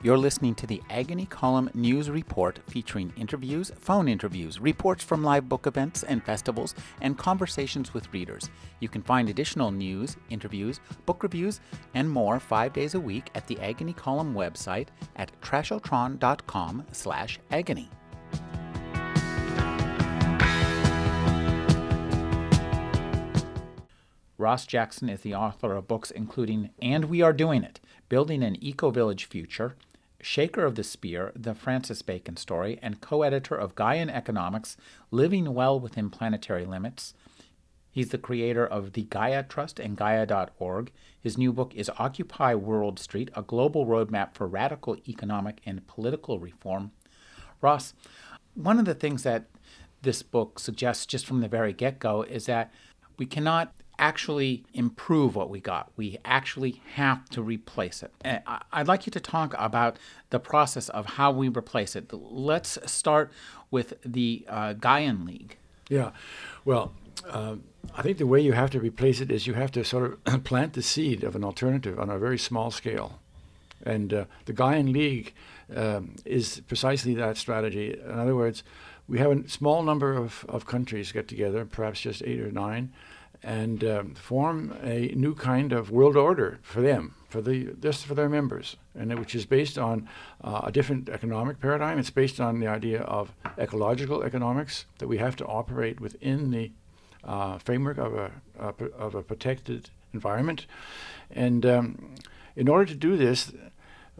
You're listening to the Agony Column News Report featuring interviews, phone interviews, reports from live book events and festivals, and conversations with readers. You can find additional news, interviews, book reviews, and more five days a week at the Agony Column website at trashotron.com slash agony. Ross Jackson is the author of books including And We Are Doing It, Building an Eco Village Future, Shaker of the Speare, The Francis Bacon Story, and co editor of Gaian Economics, Living Well Within Planetary Limits. He's the creator of the Gaia Trust and Gaia.org. His new book is Occupy World Street, a global roadmap for radical economic and political reform. Ross, one of the things that this book suggests just from the very get go is that we cannot actually improve what we got. We actually have to replace it. And I'd like you to talk about the process of how we replace it. Let's start with the uh, Gaian League. Yeah, well, uh, I think the way you have to replace it is you have to sort of plant the seed of an alternative on a very small scale. And uh, the Gaian League um, is precisely that strategy. In other words, we have a small number of, of countries get together, perhaps just eight or nine, and um, form a new kind of world order for them, for the just for their members, and which is based on uh, a different economic paradigm. It's based on the idea of ecological economics that we have to operate within the uh, framework of a, a, of a protected environment, and um, in order to do this,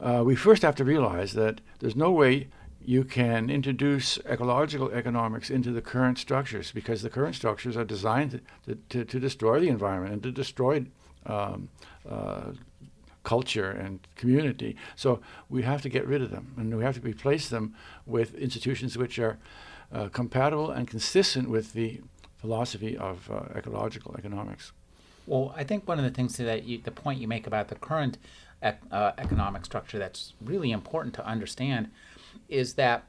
uh, we first have to realize that there's no way you can introduce ecological economics into the current structures because the current structures are designed to, to, to destroy the environment and to destroy um, uh, culture and community. So we have to get rid of them and we have to replace them with institutions which are uh, compatible and consistent with the philosophy of uh, ecological economics. Well, I think one of the things that you, the point you make about the current ec- uh, economic structure that's really important to understand is that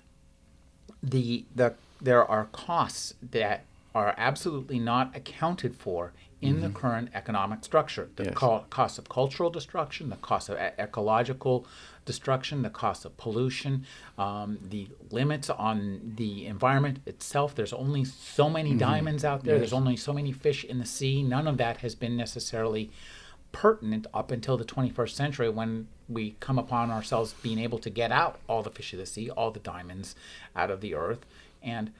the the there are costs that are absolutely not accounted for in mm-hmm. the current economic structure. The yes. co- cost of cultural destruction, the cost of e- ecological destruction, the cost of pollution, um, the limits on the environment itself. There's only so many mm-hmm. diamonds out there. Yes. There's only so many fish in the sea. None of that has been necessarily pertinent up until the 21st century when we come upon ourselves being able to get out all the fish of the sea, all the diamonds out of the earth. And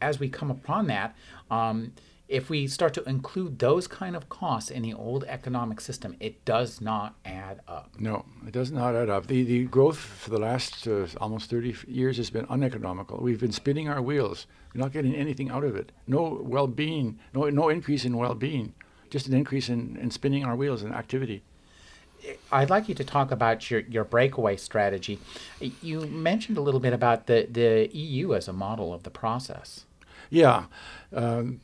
as we come upon that, um, if we start to include those kind of costs in the old economic system, it does not add up. No, it does not add up. The, the growth for the last uh, almost 30 years has been uneconomical. We've been spinning our wheels. We're not getting anything out of it. No well being, no, no increase in well being just an increase in, in spinning our wheels and activity. I'd like you to talk about your, your breakaway strategy. You mentioned a little bit about the, the EU as a model of the process. Yeah, um,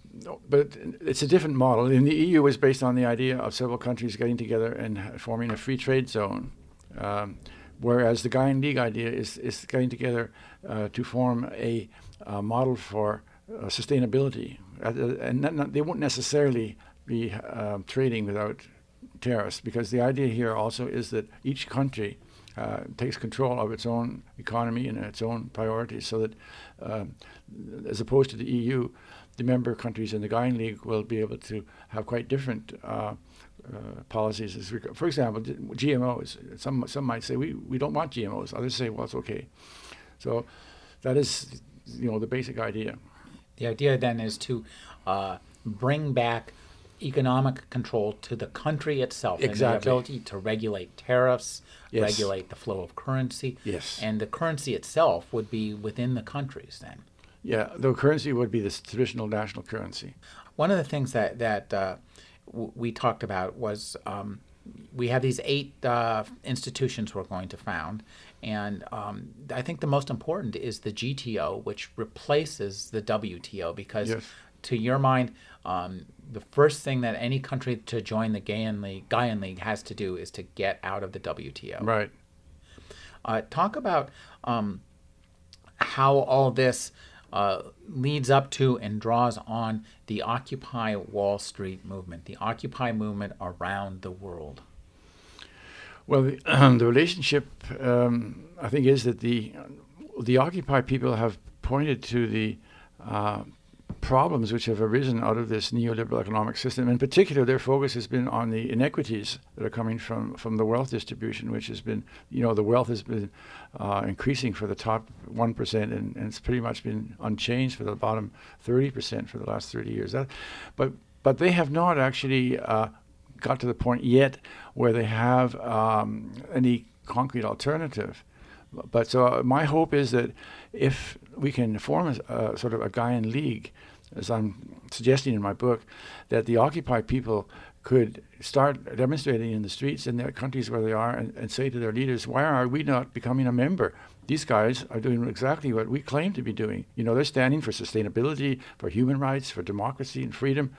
but it's a different model. In the EU, was based on the idea of several countries getting together and forming a free trade zone, um, whereas the Gaian League idea is, is getting together uh, to form a, a model for uh, sustainability. Uh, and not, not, they won't necessarily be uh, trading without tariffs because the idea here also is that each country uh, takes control of its own economy and its own priorities so that um, as opposed to the EU, the member countries in the Gaian League will be able to have quite different uh, uh, policies. For example, GMOs. Some some might say we, we don't want GMOs. Others say well it's okay. So that is you know the basic idea. The idea then is to uh, bring back economic control to the country itself exactly. and the ability to regulate tariffs, yes. regulate the flow of currency. Yes. And the currency itself would be within the countries then. Yeah, the currency would be the traditional national currency. One of the things that that uh, w- we talked about was um, we have these eight uh, institutions we're going to found, and um, I think the most important is the GTO, which replaces the WTO because, yes. To your mind, um, the first thing that any country to join the Gaian League, Gaian League has to do is to get out of the WTO. Right. Uh, talk about um, how all this uh, leads up to and draws on the Occupy Wall Street movement, the Occupy movement around the world. Well, the, um, the relationship, um, I think, is that the the Occupy people have pointed to the uh, problems which have arisen out of this neoliberal economic system. In particular, their focus has been on the inequities that are coming from, from the wealth distribution, which has been, you know, the wealth has been uh, increasing for the top 1%, and, and, it's pretty much been unchanged for the bottom 30% for the last 30 years. That, but, but they have not actually uh, got to the point yet where they have um, any concrete alternative. But so uh, my hope is that if we can form a, sort of a Gaian league, as I'm suggesting in my book, that the Occupy people could start demonstrating in the streets in their countries where they are and, and say to their leaders, why are we not becoming a member? These guys are doing exactly what we claim to be doing. You know, they're standing for sustainability, for human rights, for democracy and freedom.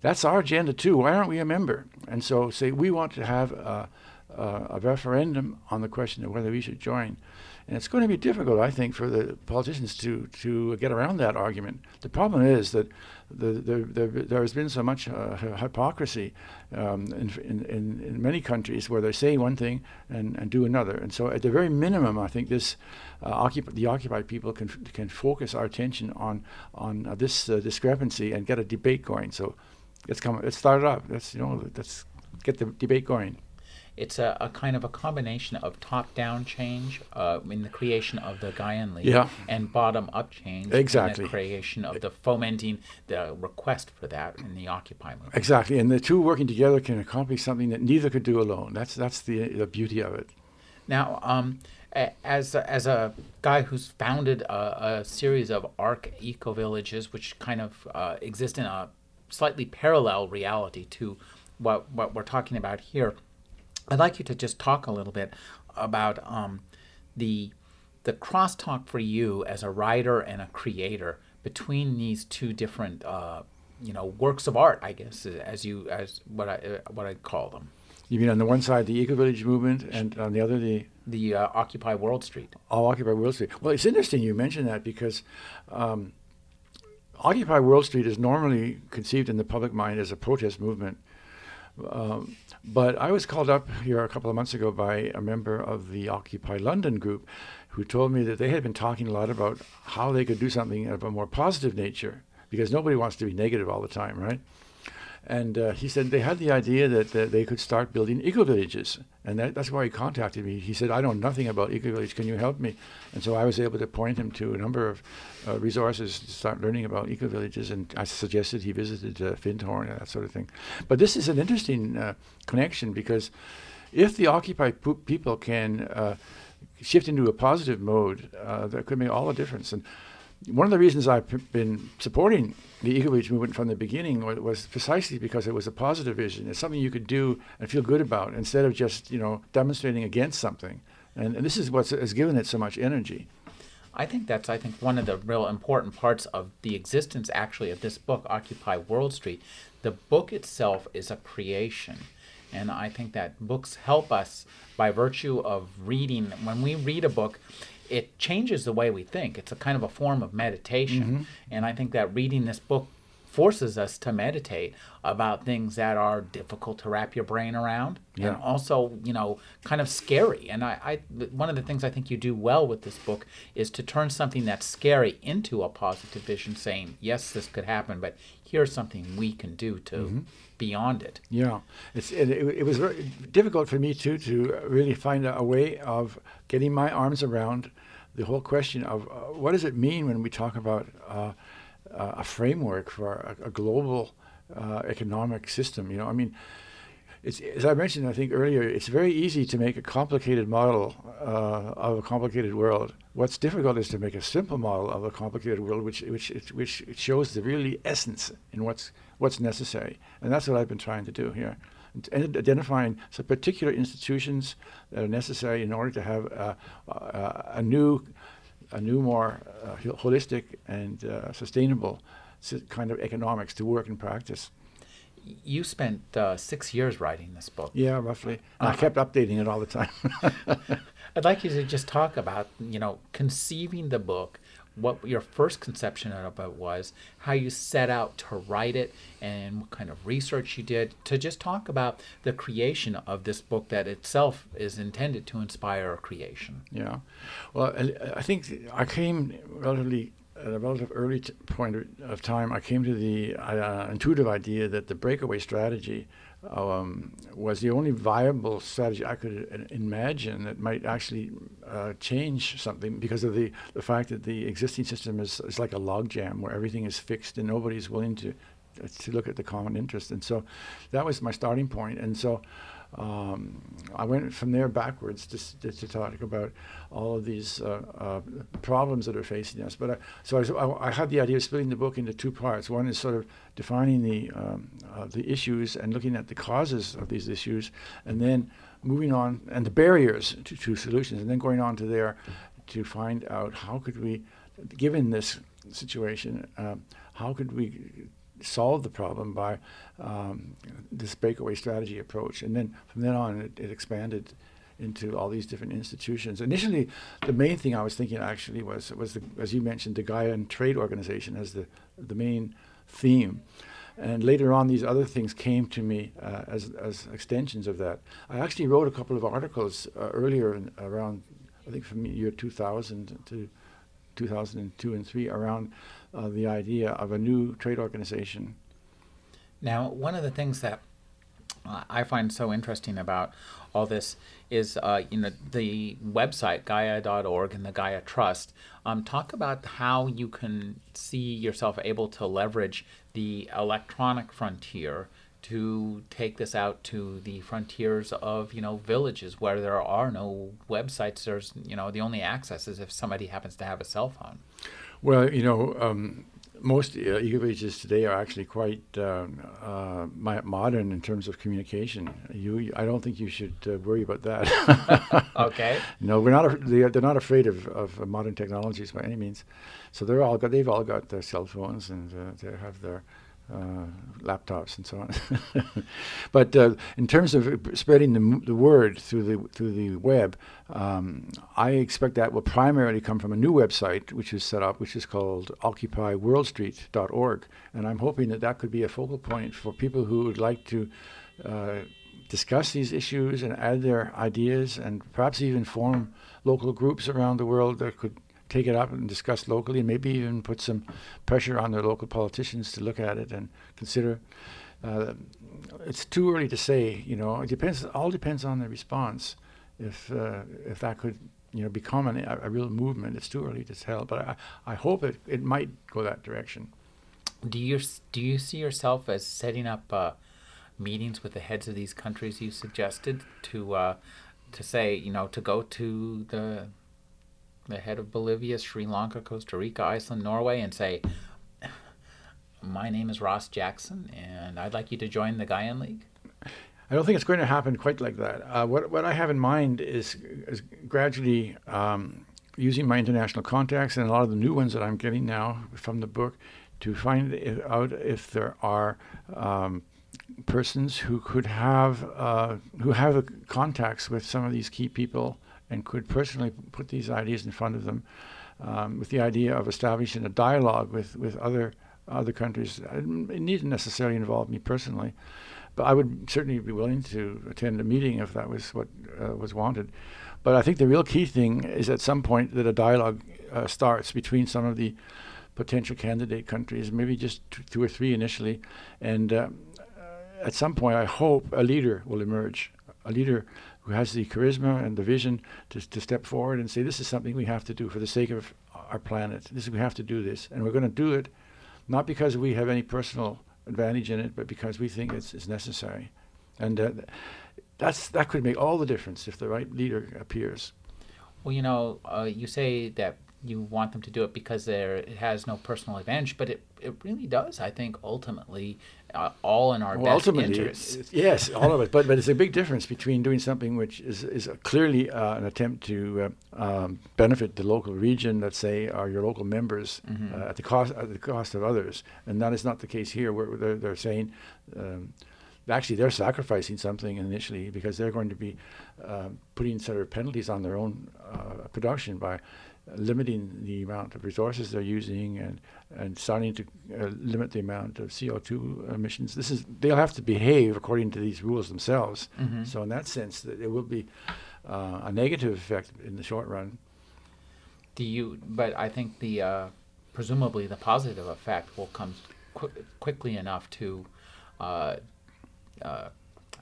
That's our agenda too. Why aren't we a member? And so say we want to have a, a, a referendum on the question of whether we should join. And it's going to be difficult, I think, for the politicians to, to get around that argument. The problem is that the, the, the there has been so much uh, hypocrisy um, in, in, in, many countries where they say one thing and, and do another. And so, at the very minimum, I think this uh, occup- the occupied people can, can focus our attention on, on uh, this uh, discrepancy and get a debate going. So, let's come, let's start it up. Let's, you know, let's get the debate going it's a, a kind of a combination of top-down change uh, in the creation of the Gaian League yeah. and bottom-up change exactly. in the creation of the fomenting the request for that in the Occupy movement. Exactly, and the two working together can accomplish something that neither could do alone. That's that's the the beauty of it. Now, um, as as a guy who's founded a, a series of ARC eco villages, which kind of uh, exist in a slightly parallel reality to what what we're talking about here I'd like you to just talk a little bit about um, the the crosstalk for you as a writer and a creator between these two different uh, you know works of art, I guess, as you as what I uh, what I call them. You mean on the one side the Eco Village movement, and on the other the the uh, Occupy World Street. Oh, Occupy World Street. Well, it's interesting you mentioned that because. Um, Occupy World Street is normally conceived in the public mind as a protest movement. Um, but I was called up here a couple of months ago by a member of the Occupy London group who told me that they had been talking a lot about how they could do something of a more positive nature because nobody wants to be negative all the time, right? And uh, he said they had the idea that, that they could start building eco villages. And that, that's why he contacted me. He said, I know nothing about eco village. Can you help me? And so I was able to point him to a number of uh, resources to start learning about eco villages. And I suggested he visited uh, Findhorn and that sort of thing. But this is an interesting uh, connection because if the occupied po- people can uh, shift into a positive mode, uh, that could make all the difference. And one of the reasons I've been supporting the eco village movement from the beginning was, was, precisely because it was a positive vision. It's something you could do and feel good about instead of just you know demonstrating against something. And, and this is what has given it so much energy. I think that's I think one of the real important parts of the existence actually of this book, Occupy World Street. The book itself is a creation. And I think that books help us by virtue of reading. When we read a book, it changes the way we think. It's a kind of a form of meditation. Mm-hmm. And I think that reading this book forces us to meditate about things that are difficult to wrap your brain around yeah. and also you know kind of scary and I, I one of the things i think you do well with this book is to turn something that's scary into a positive vision saying yes this could happen but here's something we can do to mm-hmm. beyond it yeah it's it, it, was very difficult for me too to really find a, way of getting my arms around the whole question of uh, what does it mean when we talk about uh, uh, a framework for a, a global uh, economic system. You know, I mean, as I mentioned, I think earlier, it's very easy to make a complicated model uh, of a complicated world. What's difficult is to make a simple model of a complicated world, which which which shows the really essence in what's what's necessary, and that's what I've been trying to do here and identifying some particular institutions that are necessary in order to have a, a, a new, a new more uh, holistic and uh, sustainable kind of economics to work and practice. You spent uh, six years writing this book. Yeah, roughly. And I kept updating it all the time. I'd like you to just talk about, you know, conceiving the book, what your first conception of it was, how you set out to write it, and what kind of research you did to just talk about the creation of this book that itself is intended to inspire creation. Yeah, well, I, think I came relatively at a relative early t- point of time. I came to the uh, intuitive idea that the breakaway strategy um, was the only viable strategy I could imagine that might actually uh, change something because of the, the fact that the existing system is, is like a logjam where everything is fixed and nobody's willing to to look at the common interest. And so that was my starting point. And so um, I went from there backwards to, to, talk about all of these uh, uh, problems that are facing us. But I, so I, I, had the idea of splitting the book into two parts. One is sort of defining the um, uh, the issues and looking at the causes of these issues, and then moving on and the barriers to, to solutions, and then going on to there to find out how could we, given this situation, um, how could we solve the problem by um, this breakaway strategy approach. And then from then on, it, it, expanded into all these different institutions. Initially, the main thing I was thinking actually was was the, as you mentioned, the Gaian Trade Organization as the the main theme. And later on, these other things came to me uh, as, as extensions of that. I actually wrote a couple of articles uh, earlier, in, around, I think from year 2000 to 2002 and 3, around uh, the idea of a new trade organization. Now, one of the things that I find so interesting about all this is, uh, you know, the website Gaia.org and the Gaia Trust. Um, talk about how you can see yourself able to leverage the electronic frontier to take this out to the frontiers of you know villages where there are no websites. There's you know the only access is if somebody happens to have a cell phone. Well, you know, um, most uh, ecovillages today are actually quite uh, uh, modern in terms of communication. You, I don't think you should uh, worry about that. okay. No, we're not. They're, they're not afraid of, of modern technologies by any means. So they're all got. They've all got their cell phones and uh, they have their uh, laptops and so on. but uh, in terms of spreading the, the word through the through the web, um, I expect that will primarily come from a new website which is set up, which is called OccupyWorldStreet.org, and I'm hoping that that could be a focal point for people who would like to. Uh, discuss these issues and add their ideas and perhaps even form local groups around the world that could take it up and discuss locally, and maybe even put some pressure on their local politicians to look at it and consider. Uh, it's too early to say. You know, it depends. All depends on the response. If uh, if that could you know become an, a, a, real movement, it's too early to tell. But I, I hope it, it might go that direction. Do you do you see yourself as setting up uh, meetings with the heads of these countries you suggested to uh, to say you know to go to the the head of Bolivia, Sri Lanka, Costa Rica, Iceland, Norway, and say, My name is Ross Jackson, and I'd like you to join the Gaian League? I don't think it's going to happen quite like that. Uh, what, what I have in mind is, is gradually um, using my international contacts and a lot of the new ones that I'm getting now from the book to find out if there are um, persons who could have uh, who have contacts with some of these key people and could personally put these ideas in front of them um, with the idea of establishing a dialogue with, with other other countries. It needn't necessarily involve me personally, but I would certainly be willing to attend a meeting if that was what uh, was wanted. But I think the real key thing is at some point that a dialogue uh, starts between some of the potential candidate countries, maybe just two, two or three initially, and uh, at some point, I hope a leader will emerge, a leader who has the charisma and the vision to, to step forward and say, this is something we have to do for the sake of our planet. This we have to do this, and we're going to do it, not because we have any personal advantage in it, but because we think it's, it's necessary, and uh, that's that could make all the difference if the right leader appears. Well, you know, uh, you say that you want them to do it because there it has no personal advantage, but it, it really does. I think ultimately, uh, all in our well, best interests. Yes, all of it. But but it's a big difference between doing something which is is clearly uh, an attempt to uh, um, benefit the local region, let's say, or your local members mm-hmm. Uh, at the cost at the cost of others, and that is not the case here. Where they're, they're saying. Um, actually they're sacrificing something initially because they're going to be uh, putting sort of penalties on their own uh, production by limiting the amount of resources they're using and and starting to uh, limit the amount of CO2 emissions. This is they'll have to behave according to these rules themselves. Mm-hmm. So in that sense, that it will be uh, a negative effect in the short run. Do you? But I think the uh, presumably the positive effect will come qu- quickly enough to, uh, uh,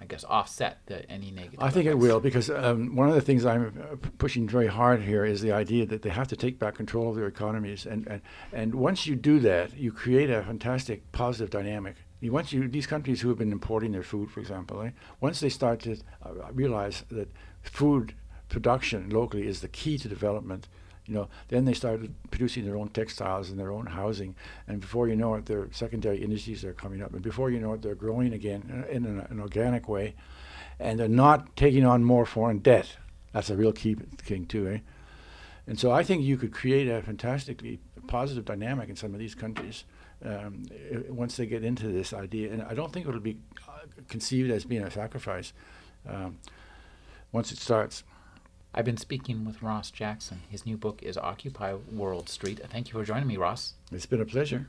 I guess, offset the, any negative. I think it will because um, one of the things I'm uh, pushing very hard here is the idea that they have to take back control of their economies, and and, and once you do that, you create a fantastic positive dynamic. You, once you these countries who have been importing their food, for example, eh, once they start to uh, realize that food production locally is the key to development, you know, then they started producing their own textiles and their own housing, and before you know it, their secondary industries are coming up, and before you know it, they're growing again in an, an organic way, and they're not taking on more foreign debt. That's a real key thing too, eh? And so I think you could create a fantastically positive dynamic in some of these countries um, once they get into this idea, and I don't think it'll be uh, conceived as being a sacrifice um, once it starts. I've been speaking with Ross Jackson. His new book is Occupy World Street. Thank you for joining me, Ross. It's been a pleasure.